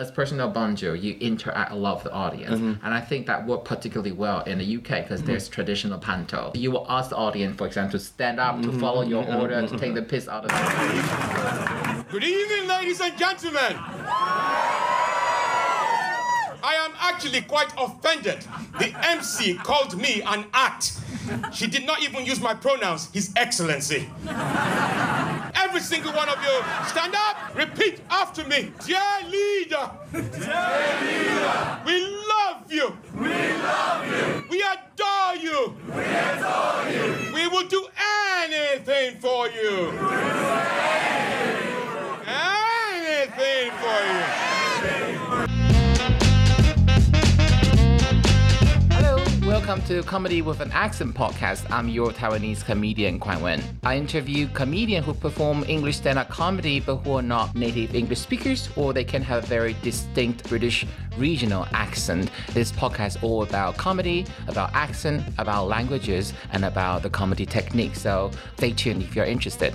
as President Obonjo, you interact a lot with the audience, Mm-hmm. and I think that worked particularly well in the UK because there's traditional panto. You will ask the audience, for example, to stand up, Mm-hmm. to follow your order, to take the piss out of. Good evening, ladies and gentlemen. I am actually quite offended. The MC called me an act. She did not even use my pronouns, His Excellency. Every single one of you, stand up, repeat after me. Dear leader. Dear leader. We love you. We love you. We adore you. We adore you. We will do anything for you. Welcome to Comedy with an Accent podcast. I'm your Taiwanese comedian Kuan-wen. I interview comedians who perform English stand-up comedy but who are not native English speakers or they can have a very distinct British regional accent. This podcast is all about comedy, about accent, about languages, and about the comedy technique. So stay tuned if you're interested.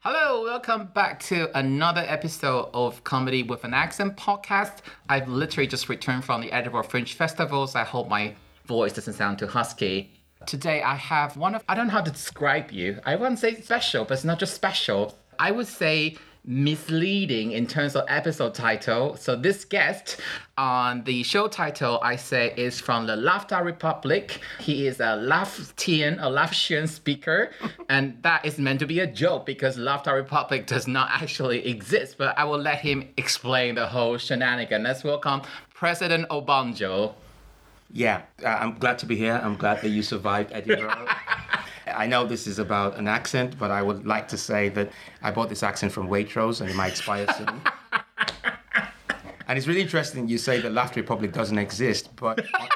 Hello, welcome back to another episode of Comedy with an Accent podcast. I've literally just returned from the Edinburgh Fringe Festival, so I hope my voice doesn't sound too husky. Today I have one of, I don't know how to describe you. I wouldn't say special, but it's not just special. I would say misleading in terms of episode title. So this guest on the show title I say is from the Lafta Republic. He is a Laftian, a Laftian speaker, and that is meant to be a joke because Lafta Republic does not actually exist. But I will let him explain the whole shenanigan. Let's welcome President Obonjo. Yeah, uh, I'm glad to be here. I'm glad that you survived Edinburgh. I know this is about an accent, but I would like to say that I bought this accent from Waitrose and it might expire soon. and it's really interesting you say that Lafta Republic doesn't exist, but on,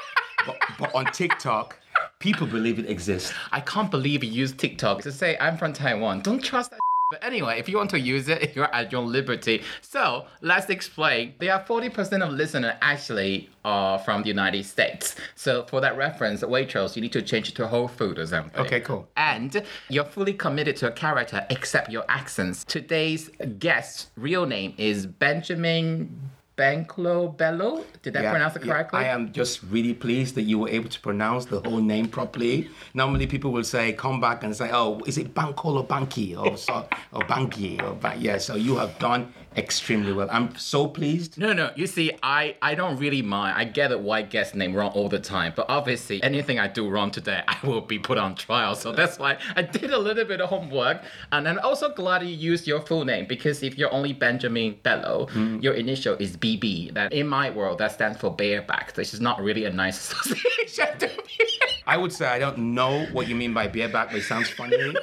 but, but on TikTok, people believe it exists. I can't believe you use TikTok to say I'm from Taiwan. Don't trust that. But anyway, if you want to use it, you're at your liberty. So let's explain. There are 40% of listeners actually are from the United States. So for that reference, Waitrose, you need to change it to Whole Food or something. Okay, cool. And you're fully committed to a character except your accents. Today's guest's real name is Benjamin Banclo Bello. Did I Yeah, pronounce it yeah, correctly? I am just really pleased that you were able to pronounce the whole name properly. Normally, people will say, come back and say, oh, is it Bankol or Banki or, so, or Banki? Or? Yeah, so you have done extremely well. I'm so pleased. No, no. You see, I I don't really mind. I get it why I guess name wrong all the time, but obviously anything I do wrong today, I will be put on trial. So that's why I did a little bit of homework, and I'm also glad you used your full name because if you're only Benjamin Bello, mm. your initial is BB. That in my world that stands for bareback, which is not really a nice association to me. I would say I don't know what you mean by bareback, but it sounds funny.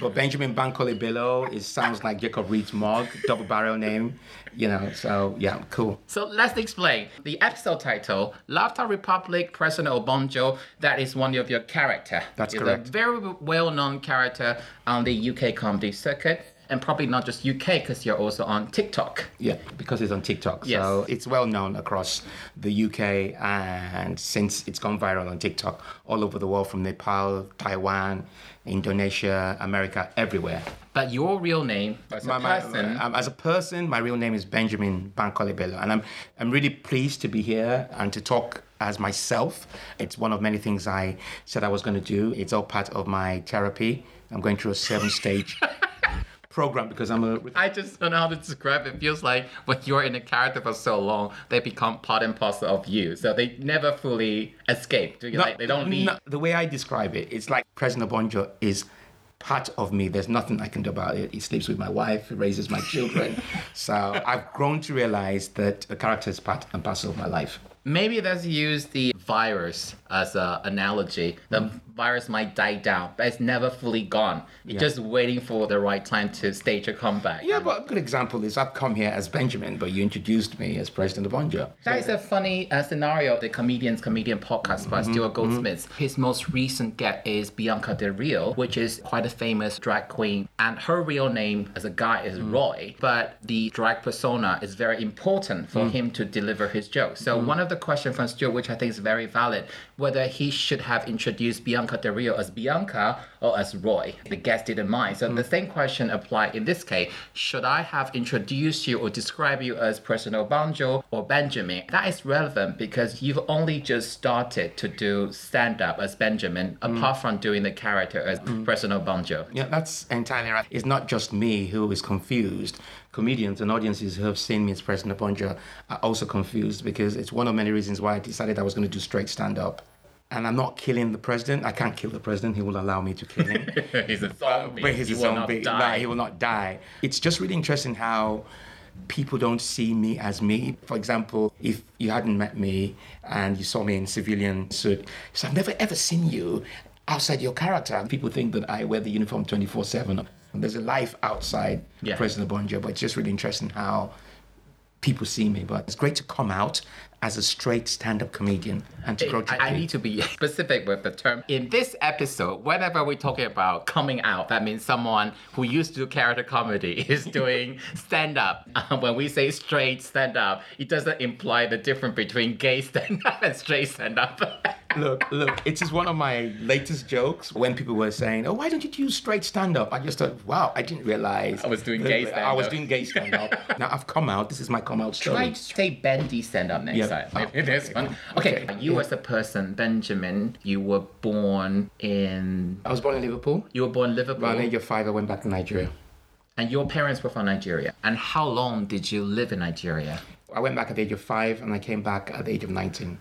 but Benjamin Bankole Bello, it sounds like Jacob Rees-Mogg, double barrel name, you know, so yeah, cool. So let's explain. The episode title, Lafta Republic, President Obonjo, that is one of your character. That's It's correct. a very well-known character on the UK comedy circuit, and probably not just UK, because you're also on TikTok. Yeah, because it's on TikTok. Yes. So it's well known across the UK and since it's gone viral on TikTok all over the world from Nepal, Taiwan, Indonesia, America, everywhere. But your real name as a My- my- person, um, as a person, my real name is Benjamin Bankole Bello and I'm I'm really pleased to be here and to talk as myself. It's one of many things I said I was going to do. It's all part of my therapy. I'm going through a seven-stage program because I'm a I just don't know how to describe it. It feels like when you're in a character for so long, they become part and parcel of you. So they never fully escape. Do you No, like they don't leave? no, the way I describe it, it's like President Obonjo is part of me. There's nothing I can do about it. He sleeps with my wife, he raises my children. so I've grown to realize that the character is part and parcel of my life. Maybe let's use the virus as an analogy. The Mm-hmm. virus might die down, but it's never fully gone. You're just waiting for the right time to stage a comeback. Yeah, but a good example is I've come here as Benjamin, but you introduced me as President Obonjo. That is a funny uh, scenario. Of the comedian's comedian podcast by Mm-hmm, Stuart Goldsmith. His most recent guest is Bianca Del Rio, which is quite a famous drag queen, and her real name as a guy is Mm. Roy. But the drag persona is very important for Mm. him to deliver his jokes. So one of the question from Stuart, which I think is very valid, whether he should have introduced Bianca Del Rio as Bianca or as Roy. The guest didn't mind. So the hmm. same question applied in this case. Should I have introduced you or described you as President Obonjo or Benjamin? That is relevant because you've only just started to do stand-up as Benjamin, hmm. apart from doing the character as hmm. President Obonjo. Yeah, that's entirely right. It's not just me who is confused. Comedians and audiences who have seen me as President Obonjo are also confused because it's one of many reasons why I decided I was going to do straight stand up. And I'm not killing the president. I can't kill the president. He will allow me to kill him. he's a zombie. but he's he a will not zombie. die. No, he will not die. It's just really interesting how people don't see me as me. For example, if you hadn't met me and you saw me in civilian suit, so I've never ever seen you outside your character. People think that I wear the uniform 24 7. There's a life outside Yeah. President Obonjo, but it's just really interesting how people see me. But it's great to come out as a straight stand up comedian and to grow I, I need to be specific with the term. In this episode, whenever we're talking about coming out, that means someone who used to do character comedy is doing stand up. Uh, when we say straight stand up, it doesn't imply the difference between gay stand up and straight stand up. Look, look, it is one of my latest jokes when people were saying, Oh, why don't you do straight stand up? I just thought, wow, I didn't realize. I was doing that- gay I was stand-up. doing gay stand up. now I've come out. This is my come out story. Try to say bendy stand up next Yeah. time. Oh, Maybe this okay. one. Okay, Okay. you as a person, Benjamin, you were born in. I was born in Liverpool. You were born in Liverpool. Around the age of five, I went back to Nigeria. And your parents were from Nigeria. And how long did you live in Nigeria? I went back at the age of five and I came back at the age of 19.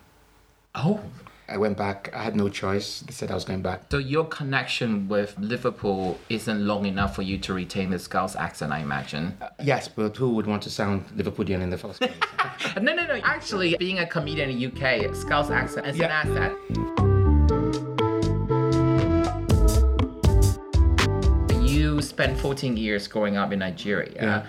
Oh. I went back. I had no choice. They said I was going back. So your connection with Liverpool isn't long enough for you to retain the Scouse accent, I imagine. Uh, yes, but who would want to sound Liverpoolian in the first place? No, no, no. Actually, being a comedian in the UK, Scouse accent is Yeah. an asset. You spent 14 years growing up in Nigeria. Yeah.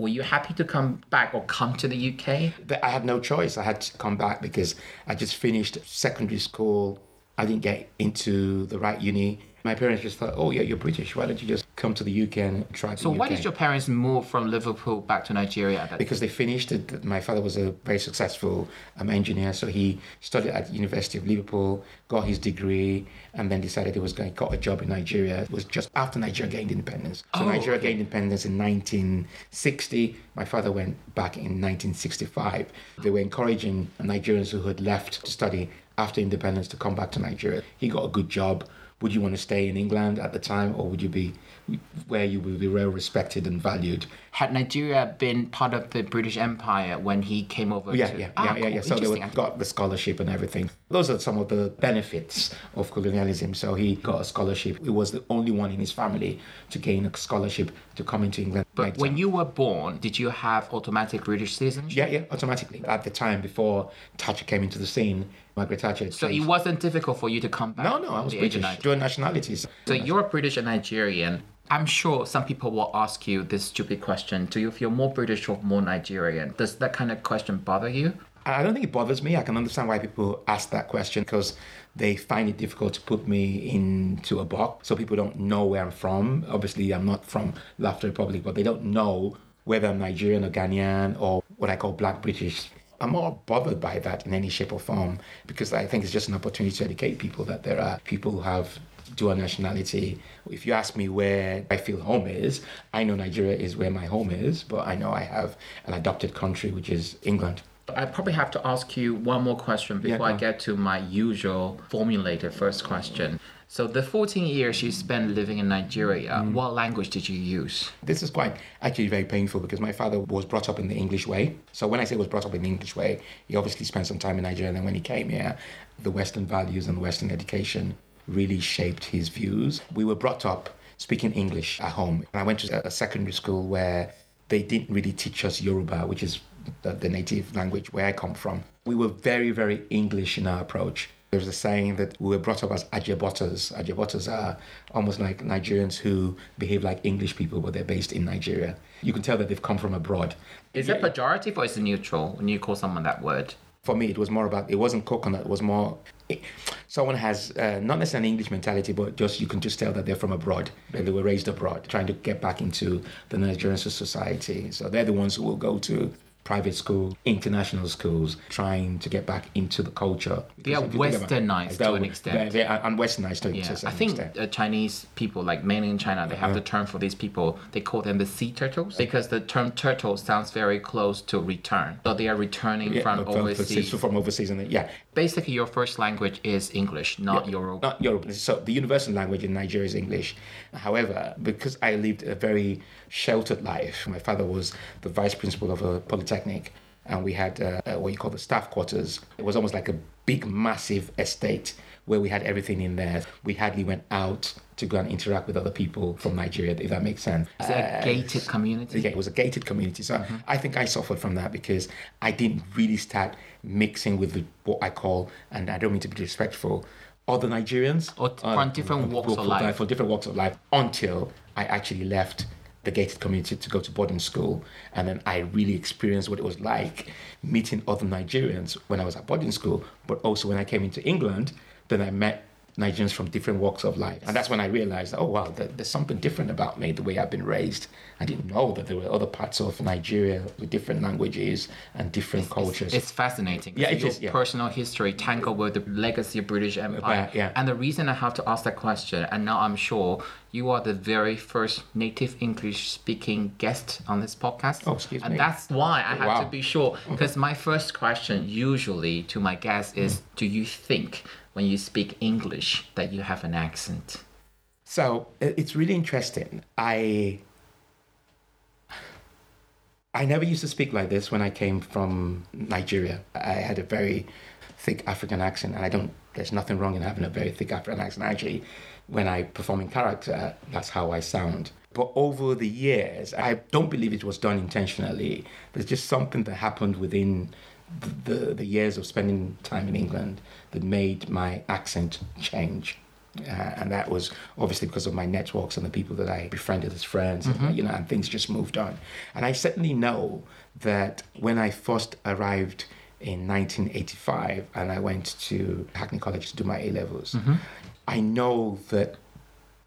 Were you happy to come back or come to the UK? I had no choice. I had to come back because I just finished secondary school. I didn't get into the right uni. My parents just thought, oh, yeah, you're British. Why don't you just come to the UK and try So why did your parents move from Liverpool back to Nigeria at that because they finished it. My father was a very successful um, engineer, so he studied at the University of Liverpool, got his degree, and then decided he was going to got a job in Nigeria. It was just after Nigeria gained independence. So Oh, Nigeria okay. gained independence in 1960. My father went back in 1965. They were encouraging Nigerians who had left to study after independence to come back to Nigeria. He got a good job. Would you want to stay in England at the time, or would you be where you would be well respected and valued? Had Nigeria been part of the British Empire when he came over Yeah, to... yeah, Ah, yeah, yeah, cool. yeah. So they would- got the scholarship and everything. Those are some of the benefits of colonialism. So he got a scholarship. He was the only one in his family to gain a scholarship to come into England. But when you were born, did you have automatic British citizenship? yeah, yeah, automatically. At the time before Thatcher came into the scene, Margaret Thatcher. So it wasn't difficult for you to come back? no, no, I was at the age of British. Dual nationalities. So you're British and Nigerian. I'm sure some people will ask you this stupid question. Do you feel more British or more Nigerian? Does that kind of question bother you? I don't think it bothers me. I can understand why people ask that question because they find it difficult to put me into a box. So people don't know where I'm from. Obviously, I'm not from Lafta Republic, but they don't know whether I'm Nigerian or Ghanaian or what I call Black British. I'm not bothered by that in any shape or form because I think it's just an opportunity to educate people that there are people who have dual nationality. If you ask me where I feel home is, I know Nigeria is where my home is, but I know I have an adopted country, which is England. I probably have to ask you one more question before go I get to my usual formulated first question. So the 14 years you spent living in Nigeria, Mm. what language did you use? This is quite actually very painful because my father was brought up in the English way. So when I say was brought up in the English way, he obviously spent some time in Nigeria. And then when he came here, the Western values and Western education really shaped his views. We were brought up speaking English at home. And I went to a secondary school where they didn't really teach us Yoruba, which is the, native language where I come from. We were very, very English in our approach. There's a saying that we were brought up as Ajebotas. Ajebotas are almost like Nigerians who behave like English people, but they're based in Nigeria. You can tell that they've come from abroad. Is it pejorative or is it neutral when you call someone that word? For me, it was more about, it wasn't coconut, it was more, someone has uh, not necessarily an English mentality, but just, you can just tell that they're from abroad. That they were raised abroad, trying to get back into the Nigerian society. So they're the ones who will go to private school, international schools, trying to get back into the culture. They are Because if you think about- westernized to an extent. They, they are and westernized to, Yeah, to a I think extent. uh, Chinese people, like mainly in China, they have the term for these people. They call them the sea turtles because the term turtle sounds very close to return. So they are returning Yeah, from from, overseas. from overseas, and yeah, Basically, your first language is English, not Yoruba. not Europe. So the universal language in Nigeria is English. However, because I lived a very sheltered life, my father was the vice principal of a polytechnic, and we had uh, uh, what you call the staff quarters. It was almost like a big, massive estate where we had everything in there. We hardly went out to go and interact with other people from Nigeria, if that makes sense. Is it a gated community? Yeah, it was a gated community. So I think I suffered from that because I didn't really start mixing with the, what I call, and I don't mean to be disrespectful, other Nigerians. Or from different walks of life. For different walks of life until I actually left the gated community to go to boarding school. And then I really experienced what it was like meeting other Nigerians when I was at boarding school, but also when I came into England, then I met Nigerians from different walks of life. And that's when I realized, oh, wow, there, there's something different about me, the way I've been raised. I didn't know that there were other parts of Nigeria with different languages and different cultures. It's fascinating. Yeah, it your is, yeah. personal history tangled with the legacy of British Empire. yeah. And the reason I have to ask that question, and now I'm sure you are the very first native English speaking guest on this podcast. Oh, excuse and me. that's why I had Wow. to be sure. Because my first question usually to my guests is Do you think when you speak English that you have an accent? So it's really interesting. I I never used to speak like this when I came from Nigeria. I had a very thick African accent, and I don't. There's nothing wrong in having a very thick African accent. Actually, when I perform in character, that's how I sound. But over the years, I don't believe it was done intentionally. There's just something that happened within the, the, the years of spending time in England that made my accent change. Uh, and that was obviously because of my networks and the people that I befriended as friends, and, you know, and things just moved on. And I certainly know that when I first arrived in 1985 and I went to Hackney College to do my A levels, I know that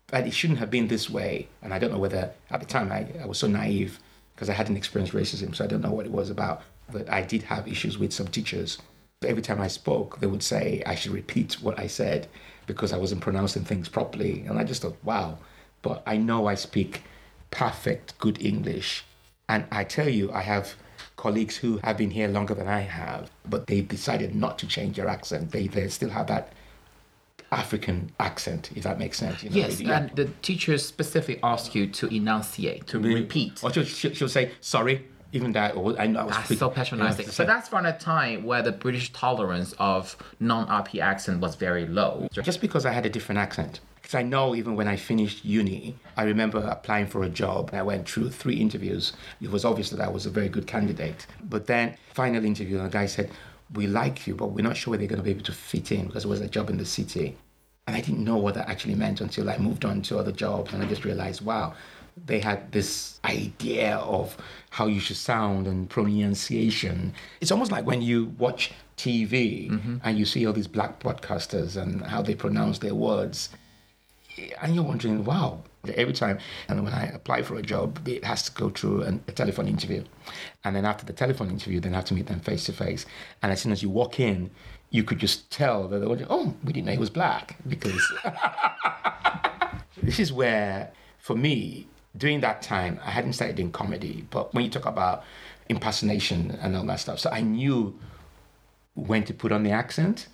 that it shouldn't have been this way. And I don't know whether at the time I, I was so naive because I hadn't experienced racism, so I don't know what it was about. But I did have issues with some teachers. Every time I spoke, they would say I should repeat what I said because I wasn't pronouncing things properly. And I just thought, wow. But I know I speak perfect good English. And I tell you, I have colleagues who have been here longer than I have, but they decided not to change their accent. They, they still have that African accent, if that makes sense. You know, Yes, and the teachers specifically ask you to enunciate, to repeat. Or she'll, she'll, she'll say, sorry, even that, or I know I was That's quick- so patronizing. Yeah, So that's from a time where the British tolerance of non-RP accent was very low. just because I had a different accent. Because I know even when I finished uni, I remember applying for a job. I went through three interviews. It was obvious that I was a very good candidate. But then, final interview, the guy said, "We like you, but we're not sure whether you're going to be able to fit in because it was a job in the city." And I didn't know what that actually meant until I moved on to other jobs, and I just realized, wow, they had this idea of how you should sound and pronunciation. It's almost like when you watch TV mm-hmm. and you see all these black broadcasters and how they pronounce their words and you're wondering, wow, every time. And when I apply for a job, it has to go through an, a telephone interview. And then after the telephone interview, then I have to meet them face to face. And as soon as you walk in, you could just tell that they were, oh, we didn't know he was black. Because this is where, for me, during that time, I hadn't started doing comedy. But when you talk about impersonation and all that stuff, so I knew when to put on the accent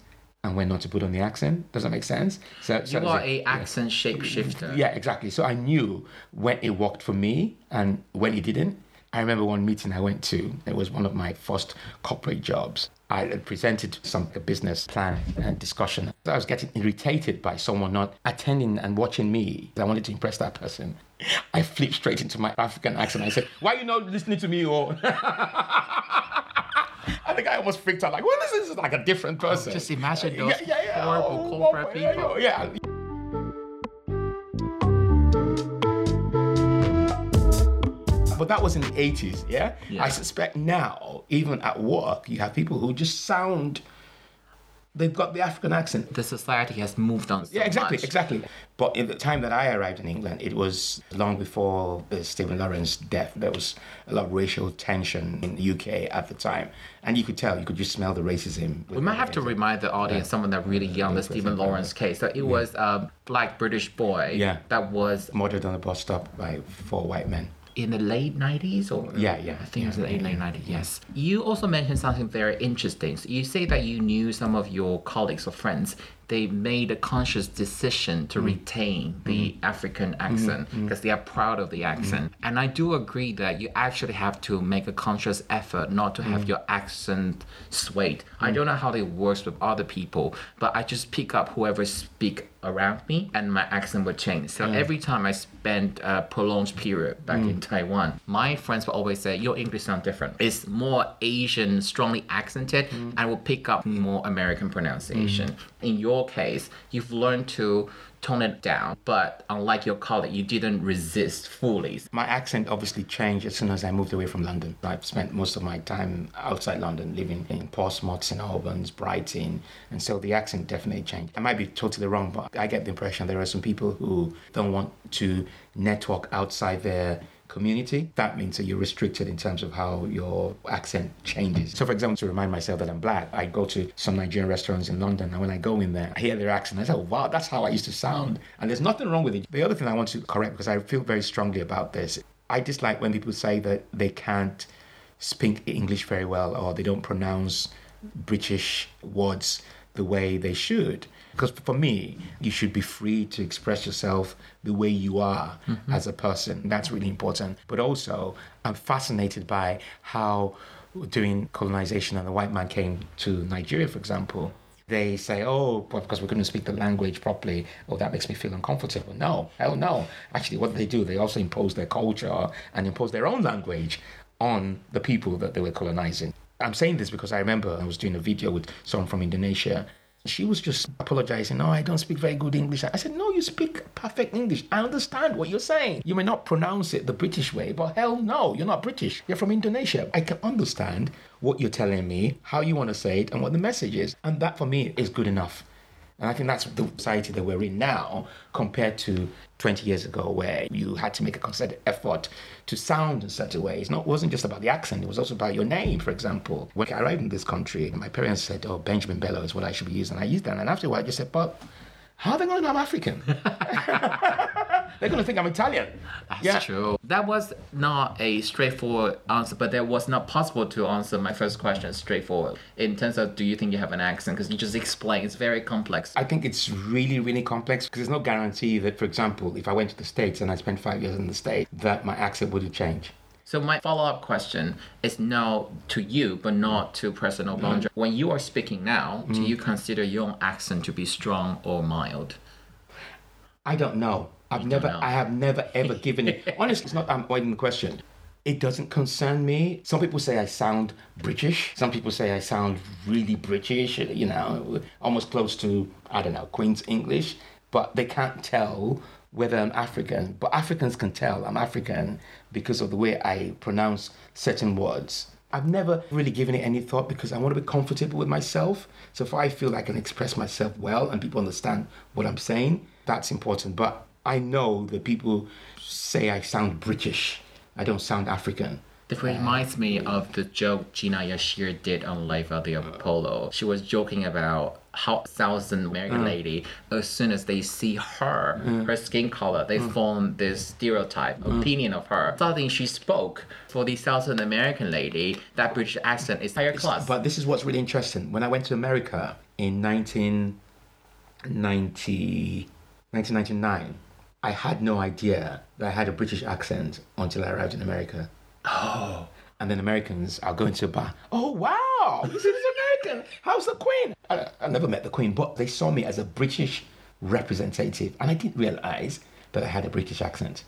and when not to put on the accent. Does that make sense? So, so You are a accent shapeshifter. yeah, exactly. So I knew when it worked for me and when it didn't. I remember one meeting I went to. It was one of my first corporate jobs. I had presented some business plan and discussion. I was getting irritated by someone not attending and watching me. I wanted to impress that person. I flipped straight into my African accent. I said, "Why are you not listening to me?" Or I think I almost freaked out. Like, well, this is like a different oh, person. Just imagine those Yeah, yeah, yeah. horrible Oh, corporate oh, people. Yeah. But that was in the 80s, yeah? Yeah. I suspect now, even at work, you have people who just sound they've got the African accent. The society has moved on so Yeah, exactly, much. exactly. But in the time that I arrived in England, it was long before uh, Stephen Lawrence's death. There was a lot of racial tension in the UK at the time, and you could tell, you could just smell the racism. We might have to remind the audience, someone that really young, the Stephen Lawrence case, that it was a black British boy Yeah. that was murdered on a bus stop by four white men. In the late 90s or Yeah, yeah, i think it was yeah, the late, yeah, late 90s yes. You also mentioned something very interesting. So you say that you knew some of your colleagues or friends. They made a conscious decision Mm. to retain the Mm-hmm. african accent because they are proud of the accent. And i do agree that you actually have to make a conscious effort not to Mm. have your accent swayed. I don't know how it works with other people but i just pick up whoever speak around me and my accent would change. So mm. every time i spent a prolonged period back in mm. taiwan my friends would always say your english sound different. It's more asian strongly accented mm. and will pick up more american pronunciation. In your case you've learned to tone it down but unlike your colleague you didn't resist fully My accent obviously changed as soon as I moved away from London. I've spent most of my time outside London, living in Portsmouth, St Albans, Brighton, and so the accent definitely changed. I might be totally wrong, but I get the impression there are some people who don't want to network outside their community. That means that you're restricted in terms of how your accent changes. So, for example, to remind myself that I'm black, I go to some Nigerian restaurants in London, and when I go in there, I hear their accent. I say, oh, wow, that's how I used to sound. And there's nothing wrong with it. The other thing I want to correct, because I feel very strongly about this, I dislike when people say that they can't speak English very well or they don't pronounce British words the way they should. Because for me, you should be free to express yourself the way you are mm-hmm. as a person. That's really important. But also, I'm fascinated by how during colonization and the white man came to Nigeria, for example, they say, oh, because we couldn't speak the language properly, oh, that makes me feel uncomfortable. No, hell no. Actually, what they do, they also impose their culture and impose their own language on the people that they were colonizing. I'm saying this because I remember I was doing a video with someone from Indonesia. She was just apologizing. No, I don't speak very good English. I said, No, you speak perfect English. I understand what you're saying. You may not pronounce it the British way, but hell no, you're not British. You're from Indonesia. I can understand what you're telling me, how you want to say it, and what the message is. And that for me is good enough. And I think that's the society that we're in now compared to 20 years ago, where you had to make a concerted effort to sound in such a way. It wasn't just about the accent, it was also about your name, for example. When I arrived in this country, my parents said, Oh, Benjamin Bello is what I should be using. I used that. And after a while, I just said, But how are they going to know I'm African? They're going to think I'm Italian. That's true. That was not a straightforward answer, but that was not possible to answer my first question straightforward. In terms of, do you think you have an accent? Because you just explained it's very complex. I think it's really, really complex because there's no guarantee that, for example, if I went to the States and I spent five years in the States, that my accent wouldn't change. So my follow-up question is now to you, but not to President mm-hmm. Obama. When you are speaking now, do mm-hmm. you consider your accent to be strong or mild? I don't know. I've never, know. I have never ever given it. Honestly, it's not. I'm avoiding the question. It doesn't concern me. Some people say I sound British. Some people say I sound really British. You know, almost close to I don't know Queen's English. But they can't tell whether I'm African. But Africans can tell I'm African because of the way I pronounce certain words. I've never really given it any thought because I want to be comfortable with myself. So if I feel I can express myself well and people understand what I'm saying, that's important. But I know that people say I sound British. I don't sound African. It reminds me of the joke Gina Yashere did on Life of the uh. Apollo. She was joking about how South American uh. lady, as soon as they see her, uh. her skin color, they form this stereotype, opinion of her. Something she spoke for the South American lady, that British accent is higher class. But this is what's really interesting. When I went to America in 1990, 1999, I had no idea that I had a British accent until I arrived in America. Oh, And then Americans, are going to a bar. Oh, wow, this is American. How's the Queen? I, I never met the Queen, but they saw me as a British representative. And I didn't realize that I had a British accent.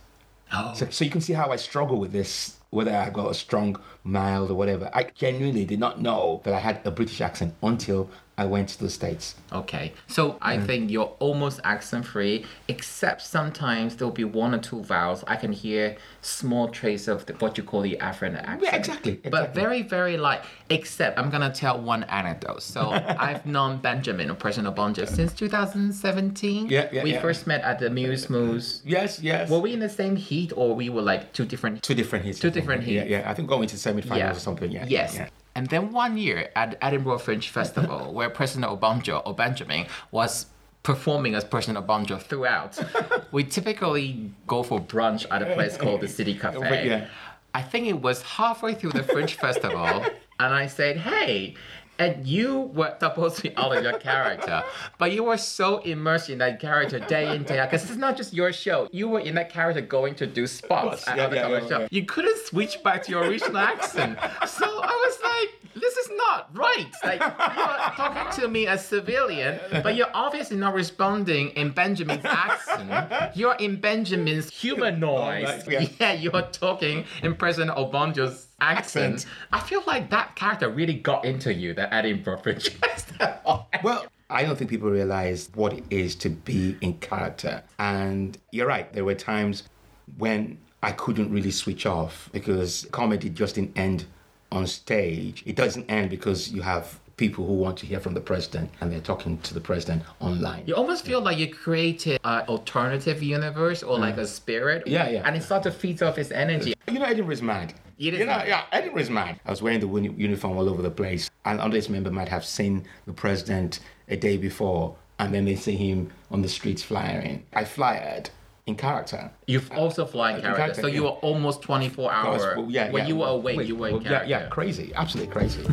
oh. So, so you can see how I struggle with this, whether I got a strong, mild, or whatever. I genuinely did not know that I had a British accent until I went to the States. Okay, so I think you're almost accent free, except sometimes there'll be one or two vowels. I can hear small trace of the, what you call the African accent. Yeah, exactly, But exactly. very, very light. Except I'm gonna tell one anecdote. So I've known Benjamin or President Obonjo since 2017. Yeah, yeah, We yeah. first met at the Muse Moose. Yes, yes. Were we in the same heat or we were like two different? two different heats. Two different Yeah, yeah. I think going to semi-finals Yeah. or something. Yeah. Yes. Yeah. And then one year at Edinburgh Fringe Festival, where President Obonjo or Benjamin was performing as President Obonjo throughout, we typically go for brunch at a place called the City Cafe. Yeah. I think it was halfway through the Fringe Festival, and I said, "Hey." And you were supposed to be out of your character, but you were so immersed in that character day in day out. Because it's not just your show; you were in that character going to do spots at Yeah, other yeah, show. You couldn't switch back to your original accent. So I was like, this is not right. Like you're talking to me as civilian, but you're obviously not responding in Benjamin's accent. You're in Benjamin's humanoid. Oh, Alright, yeah. yeah, you're talking in President Obonjo's accent. Accent. I feel like that character really got into you, the Edinburgh Festival. Well, I don't think people realize what it is to be in character. And you're right, there were times when I couldn't really switch off because comedy just didn't end on stage. It doesn't end because you have people who want to hear from the president and they're talking to the president online. You almost feel like you created an alternative universe or like a spirit. Yeah, yeah. And it starts to feed off its energy. You know, Edinburgh's mad. It is you know, mad. yeah, Edinburgh's mad. I was wearing the uniform all over the place, and others member might have seen the president a day before, and then they see him on the streets flying. I flyered in character. You've also flying character, character, so you were almost 24 hours. well, yeah, when yeah. you were awake, Wait, you were in well, yeah, character. yeah, crazy, absolutely crazy.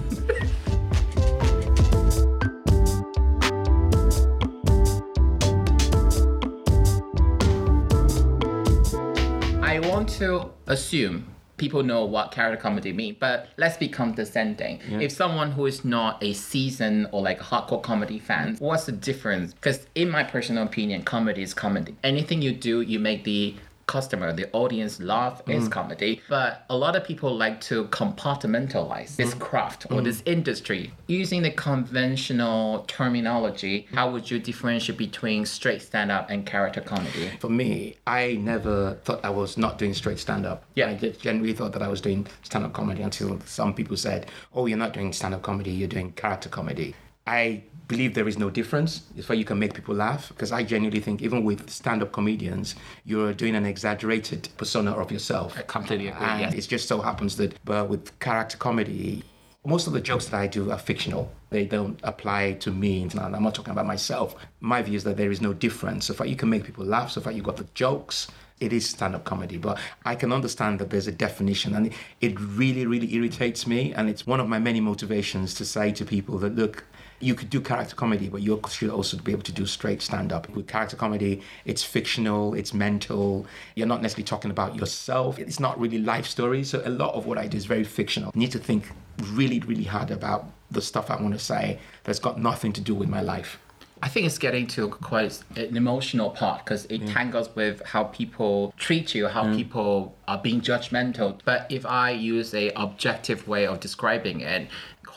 I want to assume people know what character comedy mean, but let's be condescending. If someone who is not a seasoned or like hardcore comedy fan, what's the difference? Because in my personal opinion, comedy is comedy. Anything you do, you make the customer, the audience laugh mm. is comedy. But a lot of people like to compartmentalize this mm. craft or mm. this industry. Using the conventional terminology, how would you differentiate between straight stand-up and character comedy? For me, I never thought I was not doing straight stand up. Yeah. I just generally thought that I was doing stand up comedy until some people said, Oh, you're not doing stand up comedy, you're doing character comedy. I believe there is no difference. It's where you can make people laugh. Because I genuinely think, even with stand up comedians, you're doing an exaggerated persona of yourself. I completely agree, And yes. it just so happens that but with character comedy, most of the jokes that I do are fictional. They don't apply to me. And I'm not talking about myself. My view is that there is no difference. So far, you can make people laugh. So far, you've got the jokes. It is stand-up comedy, but I can understand that there's a definition, and it really, really irritates me. And it's one of my many motivations to say to people that look, you could do character comedy, but you should also be able to do straight stand up. With character comedy, it's fictional, it's mental. You're not necessarily talking about yourself. It's not really life stories. So a lot of what I do is very fictional. I need to think really, really hard about the stuff I want to say that's got nothing to do with my life. I think it's getting to quite an emotional part because it tangles with how people treat you, how people are being judgmental. But if I use a objective way of describing it,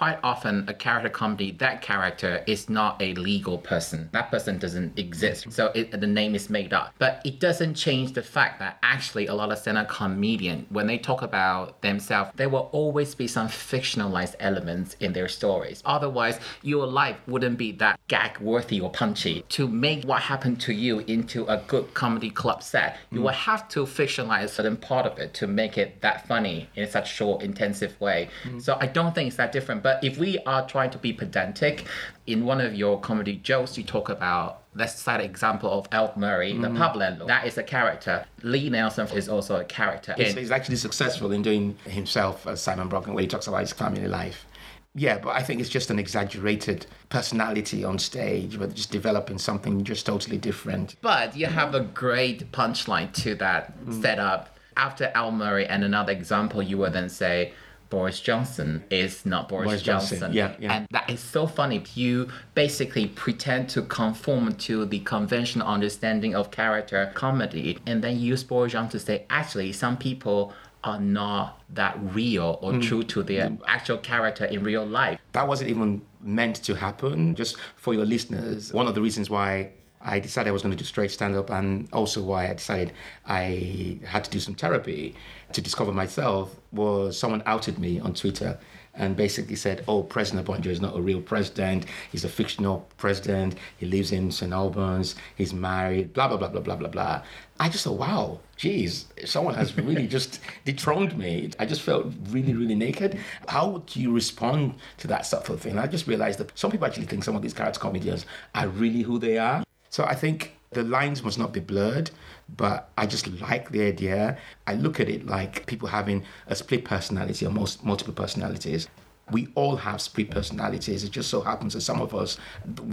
quite often a character comedy, that character is not a legal person. That person doesn't exist. So it, the name is made up. But it doesn't change the fact that actually a lot of stand-up comedian, when they talk about themselves, there will always be some fictionalized elements in their stories. Otherwise, your life wouldn't be that gag worthy or punchy. To make what happened to you into a good comedy club set, you hmm. will have to fictionalize a certain part of it to make it that funny in such short, intensive way. Hmm. So I don't think it's that different. But if we are trying to be pedantic, in one of your comedy jokes, you talk about let's cite an example of Al Murray, the mm. pub landlord. That is a character. Lee Nelson is also a character. He's, he's actually successful in doing himself as Simon Brodkin when he talks about his family life. Yeah, but I think it's just an exaggerated personality on stage, but just developing something just totally different. But you have a great punchline to that mm. setup. After Al Murray and another example, you would then say, Boris Johnson is not Boris, Boris Johnson, Johnson. yeah, yeah. And that is so funny. You basically pretend to conform to the conventional understanding of character comedy and then use Boris Johnson to say, actually, some people are not that real or Mm. true to their actual character in real life. that wasn't even meant to happen. Just for your listeners, one of the reasons why I decided I was going to do straight stand up, and also why I decided I had to do some therapy to discover myself, was someone outed me on Twitter and basically said, Oh, President Obonjo is not a real president. He's a fictional president. He lives in St. Albans. He's married, blah, blah, blah, blah, blah, blah, blah. I just thought, wow, geez, someone has really just dethroned me. I just felt really, really naked. How would you respond to that sort of thing? I just realized that some people actually think some of these character comedians are really who they are. So I think the lines must not be blurred, but I just like the idea. I look at it like people having a split personality or most multiple personalities. We all have split personalities. It just so happens that some of us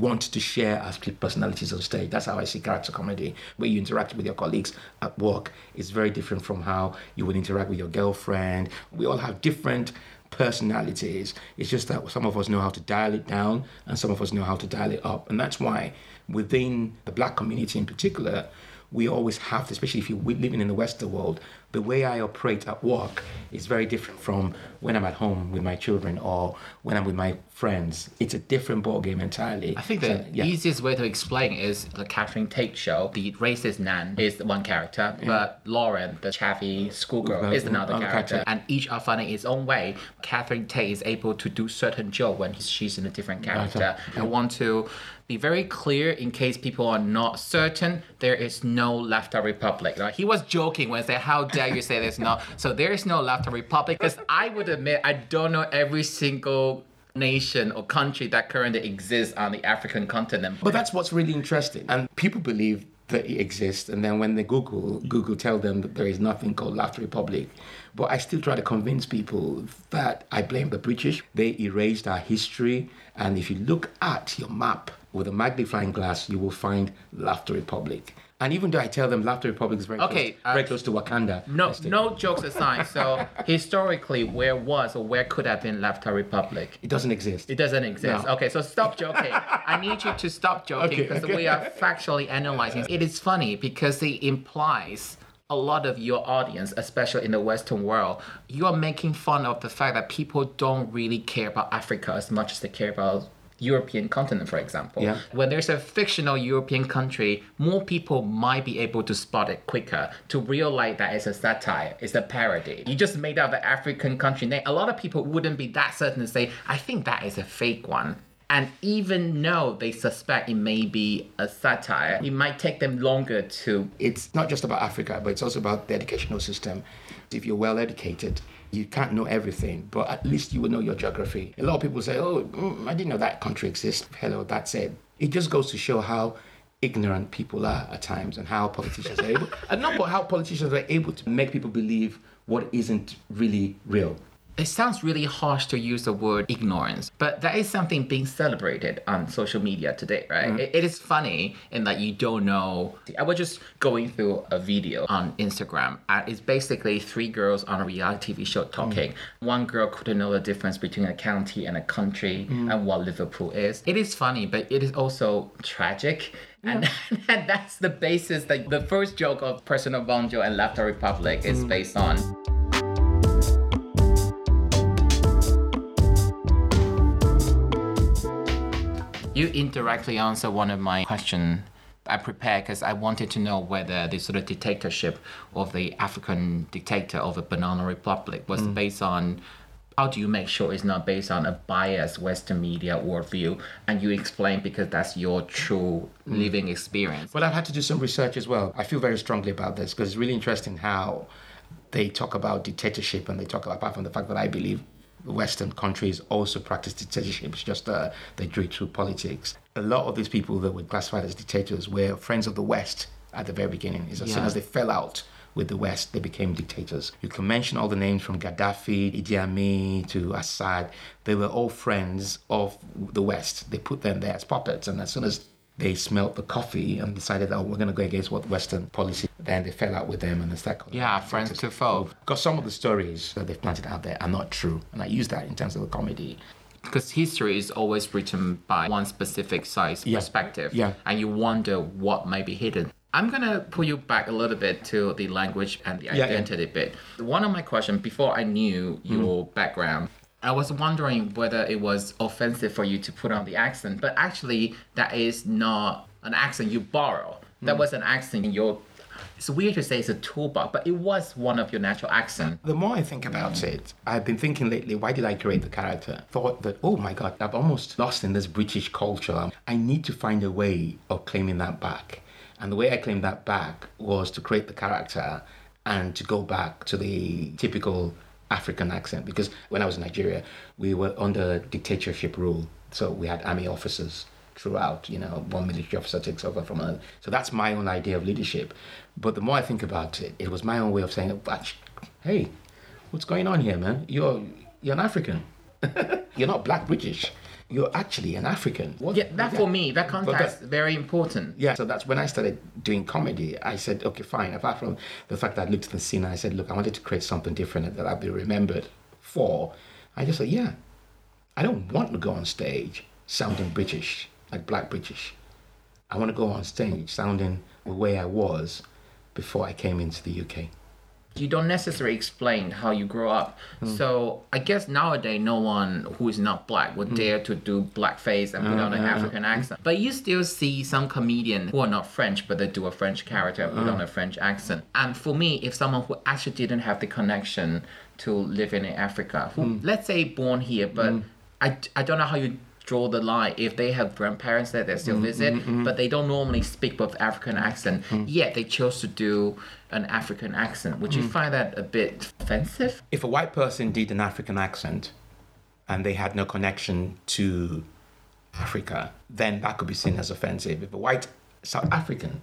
want to share our split personalities on stage. That's how I see character comedy. Where you interact with your colleagues at work is very different from how you would interact with your girlfriend. We all have different personalities. It's just that some of us know how to dial it down and some of us know how to dial it up. And that's why within the black community in particular, we always have, to, especially if you're living in the Western world, the way I operate at work is very different from when I'm at home with my children or when I'm with my friends. It's a different ballgame entirely. I think the So, yeah. easiest way to explain is the Catherine Tate show. The racist Nan is the one character, but Lauren, the chatty schoolgirl, is another character. character. And each are funny in its own way. Catherine Tate is able to do certain joke when she's in a different character. I want to be very clear in case people are not certain. There is no Lafta Republic. Like, he was joking when he said, "How dare you say there's no?" So there is no Lafta Republic. Because I would admit I don't know every single nation or country that currently exists on the African continent. But that's what's really interesting. And people believe that it exists. And then when they Google, Google tell them that there is nothing called Lafta Republic. But I still try to convince people that I blame the British. They erased our history. And if you look at your map with a magnifying glass, you will find Lafta Republic. And even though I tell them Lafta Republic is very, Okay, close, uh, very close to Wakanda. No, no jokes aside. So historically, where was or where could have been Lafta Republic? It doesn't exist. It doesn't exist. No. Okay, so stop joking. I need you to stop joking Okay, because okay. we are factually analyzing. It is funny because it implies a lot of your audience, especially in the Western world, you are making fun of the fact that people don't really care about Africa as much as they care about European continent, for example. Yeah. When there's a fictional European country, more people might be able to spot it quicker, to realize that it's a satire, it's a parody. You just made up an African country name. A lot of people wouldn't be that certain to say, I think that is a fake one. And even though they suspect it may be a satire, it might take them longer to it's not just about Africa, but it's also about the educational system. If you're well educated, you can't know everything, but at least you will know your geography. A lot of people say, "Oh, mm, I didn't know that country exists." Hello, that's it. It just goes to show how ignorant people are at times, and how politicians are able, and not but how politicians are able to make people believe what isn't really real. It sounds really harsh to use the word ignorance, but that is something being celebrated on social media today, right? Mm-hmm. It, it is funny in that you don't know. I was just going through a video on Instagram. And it's basically three girls on a reality TV show mm. talking. One girl couldn't know the difference between a county and a country mm. and what Liverpool is. It is funny, but it is also tragic. And, and that's the basis that the first joke of Personal Obonjo and Lafta Republic is mm. based on. You indirectly answer one of my questions. I prepared because I wanted to know whether the sort of dictatorship of the African dictator of the Banana Republic was mm. based on how do you make sure it's not based on a biased Western media worldview? And you explain because that's your true mm. living experience. Well, I've had to do some research as well. I feel very strongly about this because it's really interesting how they talk about dictatorship and they talk about, apart from the fact that I believe Western countries also practice dictatorship, it's just uh, they do it through politics. A lot of these people that were classified as dictators were friends of the West at the very beginning. It's as soon as they fell out with the West, they became dictators. You can mention all the names from Gaddafi, Idi Amin to Assad. They were all friends of the West. They put them there as puppets, and as soon as they smelt the coffee and decided, oh, we're going to go against what Western policy. Then they fell out with them and started calling Yeah, friends to foe. Because some of the stories that they've planted out there are not true. And I use that in terms of the comedy. Because history is always written by one specific side's Yeah. perspective. Yeah. And you wonder what might be hidden. I'm gonna pull you back a little bit to the language and the yeah. identity bit. One of my questions before I knew mm. your background, I was wondering whether it was offensive for you to put on the accent, but actually that is not an accent you borrow. That hmm. was an accent in your. It's weird to say it's a toolbox, but it was one of your natural accent. The more I think about hmm. it, I've been thinking lately, why did I create the character? Thought that, oh my God, I've almost lost in this British culture. I need to find a way of claiming that back. And the way I claimed that back was to create the character and to go back to the typical African accent. Because when I was in Nigeria, we were under dictatorship rule. So we had army officers throughout, you know, one military officer takes over from another. So that's my own idea of leadership. But the more I think about it, it was my own way of saying, hey, what's going on here, man? You're, you're an African. you're not black British you're actually an African. What? Yeah, that yeah. for me, that context that, very important. Yeah, so that's when I started doing comedy. I said, okay, fine. Apart from the fact that I looked at the scene, I said, look, I wanted to create something different that I'll be remembered for. I just said, yeah, I don't want to go on stage sounding British, like black British. I want to go on stage sounding the way I was before I came into the UK you don't necessarily explain how you grow up. Mm. So I guess nowadays no one who is not black would mm. dare to do blackface and put uh, on an uh, African accent. But you still see some comedian who are not French but they do a French character and put uh. on a French accent. And for me, if someone who actually didn't have the connection to living in Africa, who mm. let's say born here, but hmm. I, I don't know how you draw the line if they have grandparents that they still mm, visit, mm, but they don't normally speak with African accent. Yet they chose to do an African accent. Would you find that a bit offensive? If a white person did an African accent and they had no connection to Africa, then that could be seen as offensive. If a white South African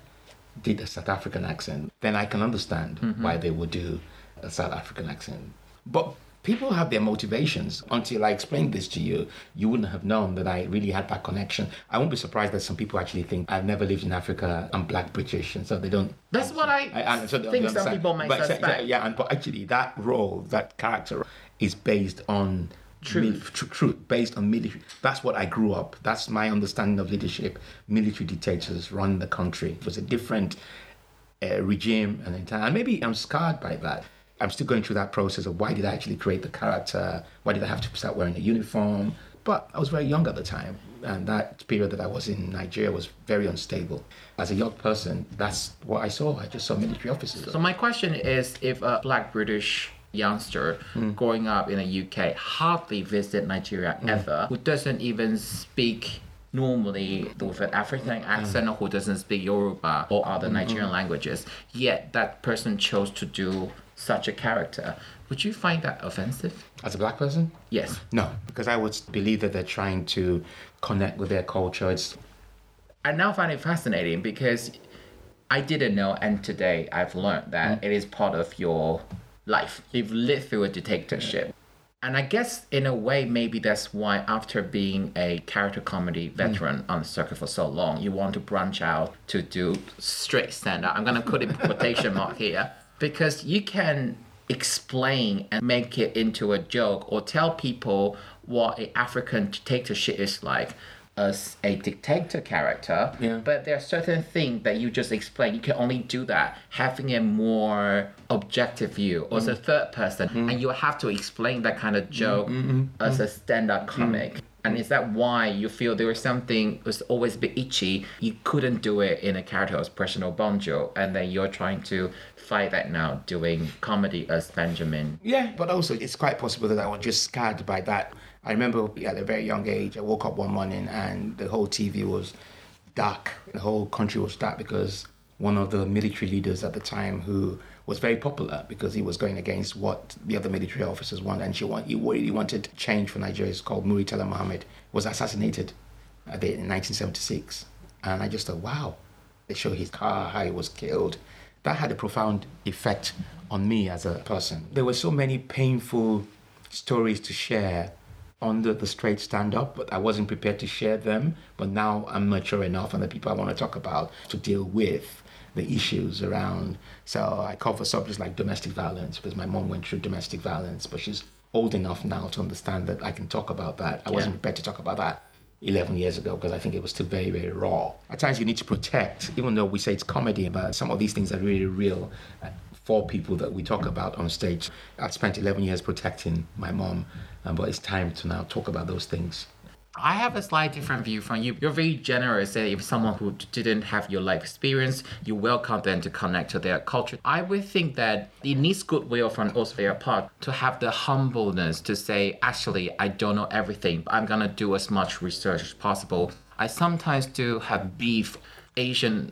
did a South African accent, then I can understand mm-hmm. why they would do a South African accent. But people have their motivations. Until I explained this to you, you wouldn't have known that I really had that connection. I won't be surprised that some people actually think I've never lived in Africa. I'm black British, and so they don't. That's what I, I so think. Some people might but, suspect. Yeah, and but actually, that role, that character, is based on truth. Tr- truth based on military. That's what I grew up. That's my understanding of leadership. Military dictators run the country. It was a different uh, regime and time. And maybe I'm scarred by that. I'm still going through that process of why did I actually create the character? Why did I have to start wearing a uniform? But I was very young at the time, and that period that I was in Nigeria was very unstable. As a young person, that's what I saw. I just saw military officers. So my question is, if a Black British youngster mm. growing up in the UK hardly visited Nigeria mm. ever, who doesn't even speak normally with an African accent mm. who doesn't speak Yoruba or other mm-hmm. Nigerian mm-hmm. languages, yet that person chose to do such a character, would you find that offensive? As a black person? Yes. No, because I would believe that they're trying to connect with their culture. It's... I now find it fascinating because I didn't know, and today I've learned that mm. it is part of your life. You've lived through a dictatorship. And I guess in a way, maybe that's why after being a character comedy veteran mm. on the circuit for so long, you want to branch out to do straight stand up. I'm going to put in quotation mark here because you can explain and make it into a joke or tell people what an African dictatorship is like as a dictator character. Yeah. But there are certain things that you just explain. You can only do that having a more objective view or mm. as a third person, mm. and you have to explain that kind of joke mm as a stand-up comic. And is that why you feel there was something was always a bit itchy? You couldn't do it in a character as President Obonjo, and then you're trying to fight that now doing comedy as Benjamin. Yeah, but also it's quite possible that I was just scarred by that. I remember at a very young age, I woke up one morning and the whole TV was dark. The whole country was dark because one of the military leaders at the time who was very popular because he was going against what the other military officers wanted, and she want, he really wanted change for Nigeria. It's called Muritala Muhammad. Was assassinated uh, in 1976, and I just thought, wow. They show his car, how he was killed. That had a profound effect on me as a person. There were so many painful stories to share under the straight stand up, but I wasn't prepared to share them. But now I'm mature enough and the people I want to talk about to deal with the issues around. So I cover subjects like domestic violence because my mom went through domestic violence, but she's old enough now to understand that I can talk about that. I yeah. wasn't prepared to talk about that 11 years ago because I think it was still very, very raw. At times you need to protect, even though we say it's comedy, but some of these things are really real uh, for people that we talk about on stage. I've spent 11 years protecting my mom, um, but it's time to now talk about those things. I have a slightly different view from you. You're very generous. That if someone who didn't have your life experience, you welcome them to connect to their culture. I would think that it needs goodwill from also their part to have the humbleness to say, actually, I don't know everything, but I'm gonna do as much research as possible. I sometimes do have beef Asian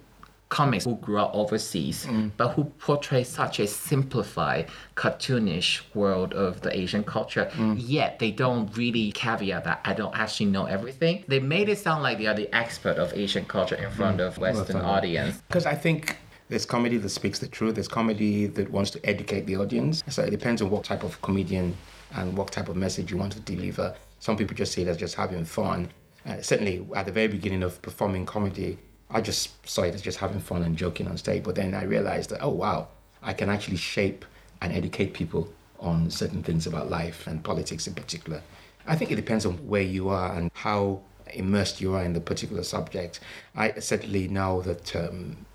comics who grew up overseas, mm. but who portray such a simplified, cartoonish world of the Asian culture. Mm. Yet they don't really caveat that I don't actually know everything. They made it sound like they are the expert of Asian culture in front mm. of Western well, audience. Because I think there's comedy that speaks the truth. There's comedy that wants to educate the audience. So it depends on what type of comedian and what type of message you want to deliver. Some people just see it as just having fun. Uh, certainly, at the very beginning of performing comedy, I just saw it as just having fun and joking on stage. But then I realized that, oh, wow, I can actually shape and educate people on certain things about life and politics in particular. I think it depends on where you are and how immersed you are in the particular subject. I certainly know that um,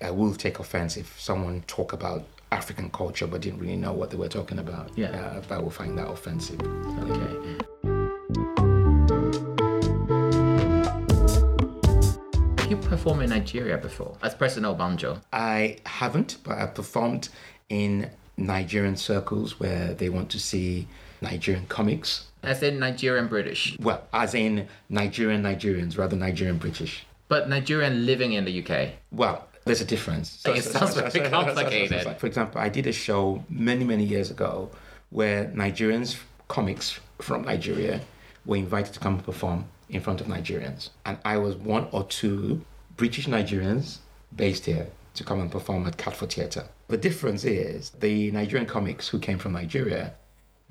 I will take offense if someone talk about African culture but didn't really know what they were talking about. Yeah, uh, I will find that offensive. Okay. You performed in Nigeria before as President Obonjo? I haven't, but I've performed in Nigerian circles where they want to see Nigerian comics. As in Nigerian British? Well, as in Nigerian Nigerians rather Nigerian British. But Nigerian living in the UK? Well, there's a difference. So, it sounds so, very complicated. For example, I did a show many, many years ago where Nigerians, comics from Nigeria, were invited to come and perform in front of Nigerians. And I was one or two British Nigerians based here to come and perform at Catford Theatre. The difference is the Nigerian comics who came from Nigeria,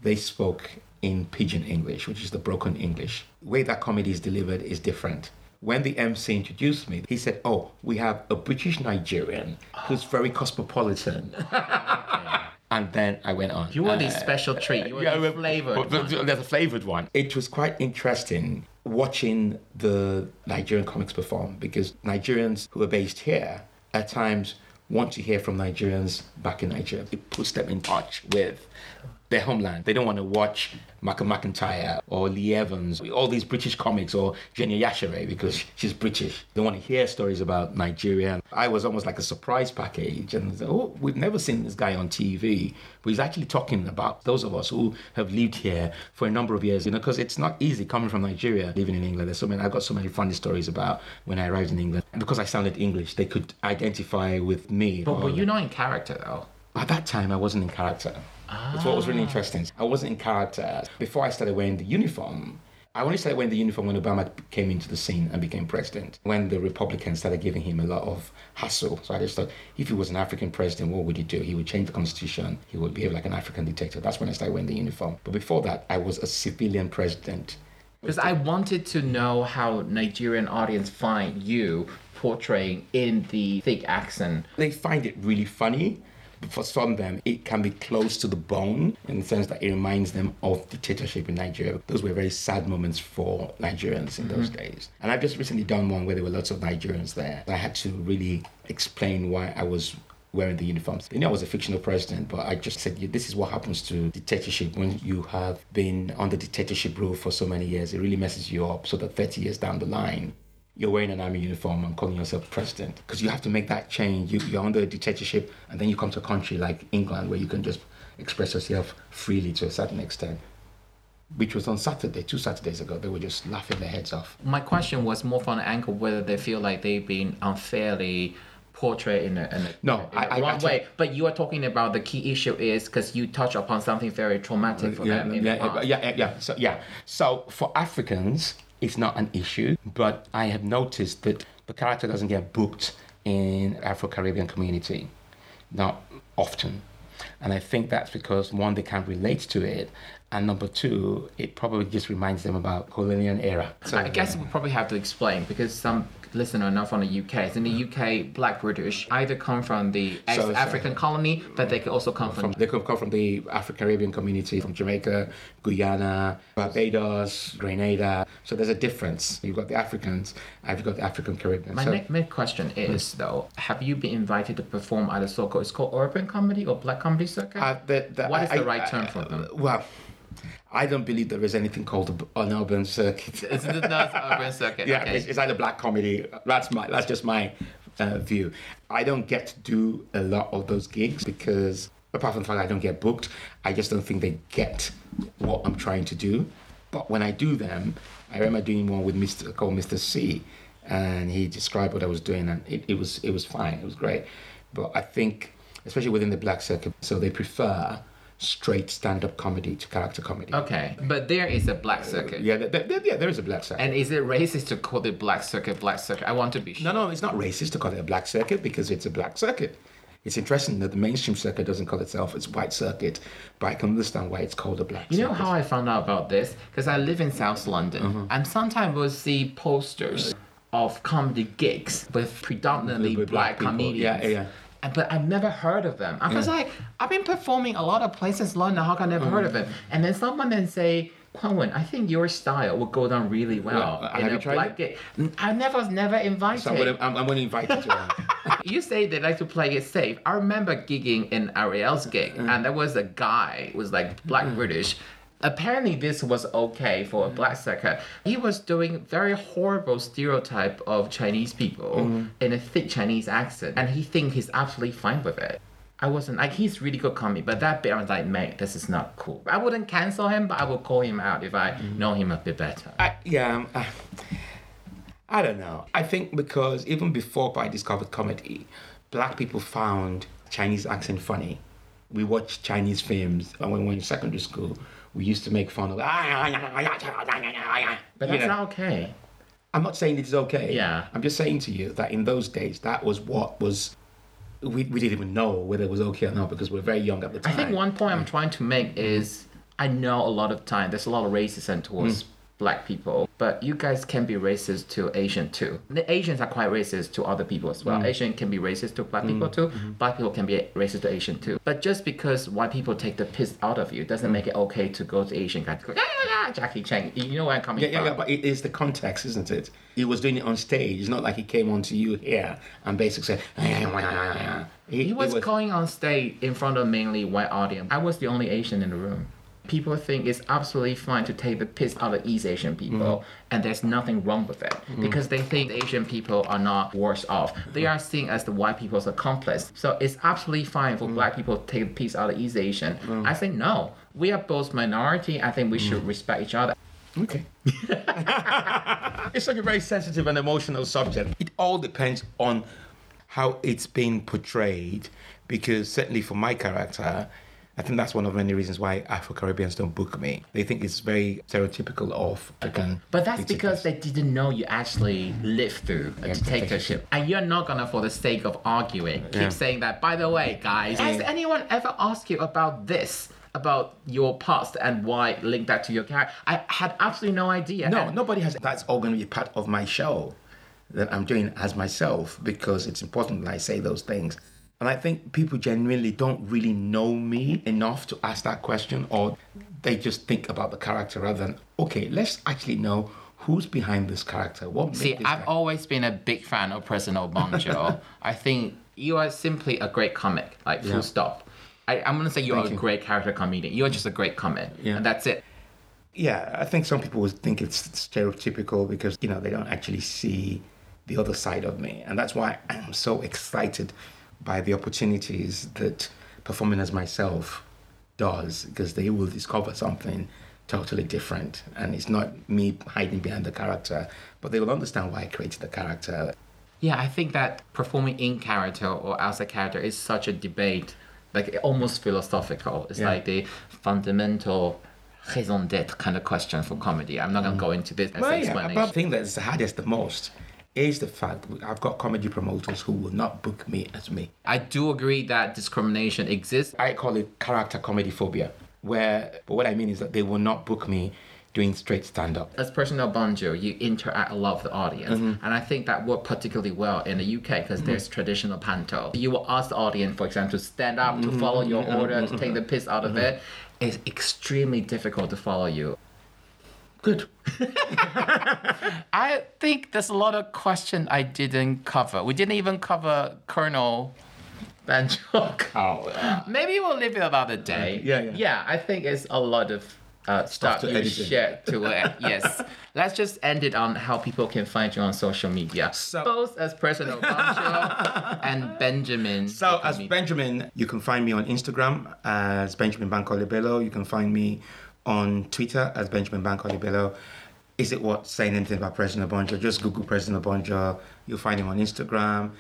they spoke in pidgin English, which is the broken English. The way that comedy is delivered is different. When the MC introduced me, he said, Oh, we have a British Nigerian who's very cosmopolitan. and then I went on. You want uh, a special treat. You want yeah, a flavored. There's a flavored one. It was quite interesting watching the Nigerian comics perform because Nigerians who are based here at times want to hear from Nigerians back in Nigeria. It puts them in touch with their homeland. They don't want to watch Michael McIntyre or Lee Evans, all these British comics, or Gina Yashere because she's British. They want to hear stories about Nigeria. I was almost like a surprise package, and oh, we've never seen this guy on TV, but he's actually talking about those of us who have lived here for a number of years. You know, because it's not easy coming from Nigeria, living in England. There's so many. I've got so many funny stories about when I arrived in England, and because I sounded English, they could identify with me. But were you not in character though? At that time, I wasn't in character. That's what was really ah. interesting. I wasn't in character. Before I started wearing the uniform, I only started wearing the uniform when Obama came into the scene and became president. When the Republicans started giving him a lot of hassle. So I just thought, if he was an African president, what would he do? He would change the constitution. He would behave like an African dictator. That's when I started wearing the uniform. But before that, I was a civilian president. Because I wanted to know how Nigerian audience find you portraying in the thick accent. They find it really funny for some of them, it can be close to the bone in the sense that it reminds them of dictatorship in Nigeria. Those were very sad moments for Nigerians in mm-hmm. those days. And I've just recently done one where there were lots of Nigerians there. I had to really explain why I was wearing the uniforms. They knew I was a fictional president, but I just said, this is what happens to dictatorship when you have been under dictatorship rule for so many years. It really messes you up so that 30 years down the line, you're wearing an army uniform and calling yourself president because you have to make that change. You, you're under a dictatorship, and then you come to a country like England where you can just express yourself freely to a certain extent. Which was on Saturday, two Saturdays ago. They were just laughing their heads off. My question was more from the angle whether they feel like they've been unfairly portrayed in a, in a no in a I, wrong I, way. But you are talking about the key issue is because you touch upon something very traumatic for yeah, them. Yeah, yeah, yeah, yeah. So yeah, so for Africans, it's not an issue, but I have noticed that the character doesn't get booked in Afro Caribbean community, not often. And I think that's because one, they can't relate to it, And number two, it probably just reminds them about colonial era. So I guess we probably have to explain because some listener are not from the UK. In the UK, Black British either come from the ex-African colony, but they could also come from, from they could come from the African Caribbean community, from Jamaica, Guyana, Barbados, Grenada. So there's a difference. You've got the Africans, and you've got the African Caribbean. My so, next, next question is though, have you been invited to perform at a so-called it's called urban comedy or black comedy circuit? uh, the, the, What is I- the right I- term for them? Well, I don't believe there is anything called an urban circuit. It's not an urban circuit. yeah, okay. it's, it's either black comedy. That's my that's just my uh, view. I don't get to do a lot of those gigs because apart from the fact I don't get booked, I just don't think they get what I'm trying to do. But when I do them, I remember doing one with Mr. called Mr. C, and he described what I was doing, and it, it was it was fine. It was great. But I think, especially within the black circuit, so they prefer straight stand-up comedy to character comedy. okay, but there is a black circuit. Yeah, there, there, yeah, there is a black circuit. And is it racist to call it black circuit, black circuit? I want to be sure. No, no, it's not racist to call it a black circuit because it's a black circuit. It's interesting that the mainstream circuit doesn't call itself its white circuit, but I can understand why it's called a black You circuit. know how I found out about this? Because I live in South London, Uh-huh. and sometimes we'll see posters of comedy gigs with predominantly With black, black comedians. Yeah, yeah. But I've never heard of them. I was like, I've been performing a lot of places in London. How come I never heard of Mm. it? And then someone then say, Kuan, I think your style would go down really well Yeah, have you tried black gig. I never was never invited. So I'm to I'm, I'm gonna invite you you say they like to play it safe. I remember gigging in Ariel's gig, Mm. and there was a guy who was like black British. Apparently, this was okay for a black circuit. He was doing very horrible stereotype of Chinese people Mm. in a thick Chinese accent, and he think he's absolutely fine with it. I wasn't like he's really good comedy, but that bit I was like, mate, this is not cool. I wouldn't cancel him, but I would call him out if I Mm. know him a bit better. I, yeah, um, I don't know. I think because even before I discovered comedy, black people found Chinese accent funny. We watched Chinese films, when we were in secondary school, we used to make fun of. But You that's know, not okay. I'm not saying it's okay. Yeah. I'm just saying to you that in those days, that was what was. We, we didn't even know whether it was okay or not because we were very young at the time. I think one point I'm trying to make is I know a lot of time there's a lot of racism towards mm. Black people, but you guys can be racist to Asian too. The Asians are quite racist to other people as well. Mm. Asian can be racist to black people mm. too. Mm-hmm. Black people can be racist to Asian too. But just because white people take the piss out of you doesn't mm. make it okay to go to Asian guys yeah, yeah, yeah, Jackie Chan. You know where I'm coming Yeah, yeah, from. yeah, but it is the context, isn't it? He was doing it on stage. It's not like he came onto you here and basically said. He, He was, it going on stage in front of mainly white audience. I was the only Asian in the room. People think it's absolutely fine to take the piss out of East Asian people, Mm-hmm. and there's nothing wrong with it because they think Asian people are not worse off. They are seen as the white people's accomplice. So it's absolutely fine for black people to take the piss out of East Asian. I say no. We are both minority. I think we Mm. should respect each other. Okay. it's such a very sensitive and emotional subject. It all depends on how it's being portrayed, because certainly for my character, I think that's one of many reasons why Afro Caribbeans don't book me. They think it's very stereotypical of African. But that's because they didn't know you actually lived through a dictatorship. And you're not gonna, for the sake of arguing, keep Yeah. saying that, by the way, guys, has anyone ever asked you about this? About your past and why link that to your character? I had absolutely no idea. No, And- nobody has. That's all going to be part of my show that I'm doing as myself because it's important that I say those things. And I think people genuinely don't really know me enough to ask that question, or they just think about the character rather than, okay, let's actually know who's behind this character. What See, I've guy- always been a big fan of President Obonjo. I think you are simply a great comic, like full Yeah. stop. I, I'm gonna say you're Thank a you. great character comedian. You're just a great comic, Yeah. and that's it. Yeah, I think some people would think it's stereotypical because you know they don't actually see the other side of me, and that's why I'm so excited by the opportunities that performing as myself does, because they will discover something totally different, and it's not me hiding behind the character, but they will understand why I created the character. Yeah, I think that performing in character or outside character is such a debate, like almost philosophical. It's Yeah. like the fundamental raison d'être kind of question for comedy. I'm not gonna mm. go into this as Well, an yeah, explanation. but the thing that's the hardest the most is the fact I've got comedy promoters who will not book me as me. I do agree that discrimination exists. I call it character comedy phobia. where, but what I mean is that they will not book me doing straight stand up. As President Obonjo, you interact a lot with the audience, mm-hmm. and I think that worked particularly well in the UK because mm-hmm. there's traditional panto. You will ask the audience, for example, to stand up, to follow mm-hmm. your order, to take the piss out of it. It's extremely difficult to follow you. Good. I think there's a lot of questions I didn't cover. We didn't even cover Colonel Banjo. Oh, Maybe we'll leave it another day. Yeah, yeah. Yeah, I think it's a lot of uh, stuff to you shared to it. yes. Let's just end it on how people can find you on social media. So- Both as President Obonjo and Benjamin. So as. Benjamin, you can find me on Instagram as Benjamin Bankole Bello. You can find me on Twitter as Benjamin Bankole Bello. Is it what saying anything about President Obonjo? Just Google President Obonjo. You'll find him on Instagram.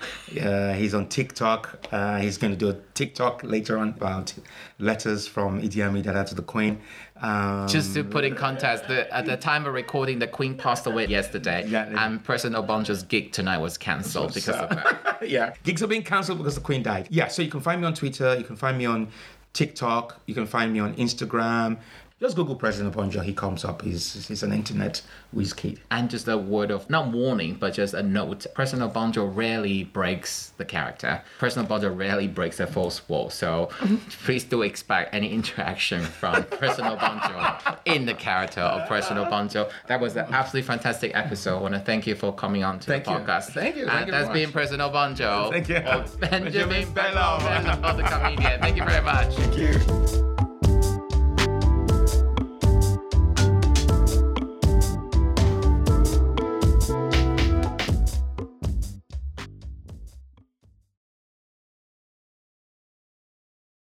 Uh, he's on TikTok. Uh, he's going to do a TikTok later on about letters from Idi Amin Dada to the Queen. Um, Just to put in context, the, at the time of recording, the Queen passed away yesterday, Yeah. and President Obonjo's gig tonight was cancelled because of that. yeah. Gigs are being cancelled because the Queen died. Yeah, so you can find me on Twitter, you can find me on TikTok, you can find me on Instagram. Just Google President Obonjo, he comes up. He's, he's an internet whiz kid. And just a word of not warning, but just a note. President Obonjo rarely breaks the character. President Obonjo rarely breaks the fourth wall. So please do expect any interaction from President Obonjo in the character of President Obonjo. That was an absolutely fantastic episode. I want to thank you for coming on to Thank the you. podcast. Thank you. And Thank you that's been. President Obonjo. Thank you. Benjamin Benjamin Bello, Bello. the comedian. Thank you very much. Thank you.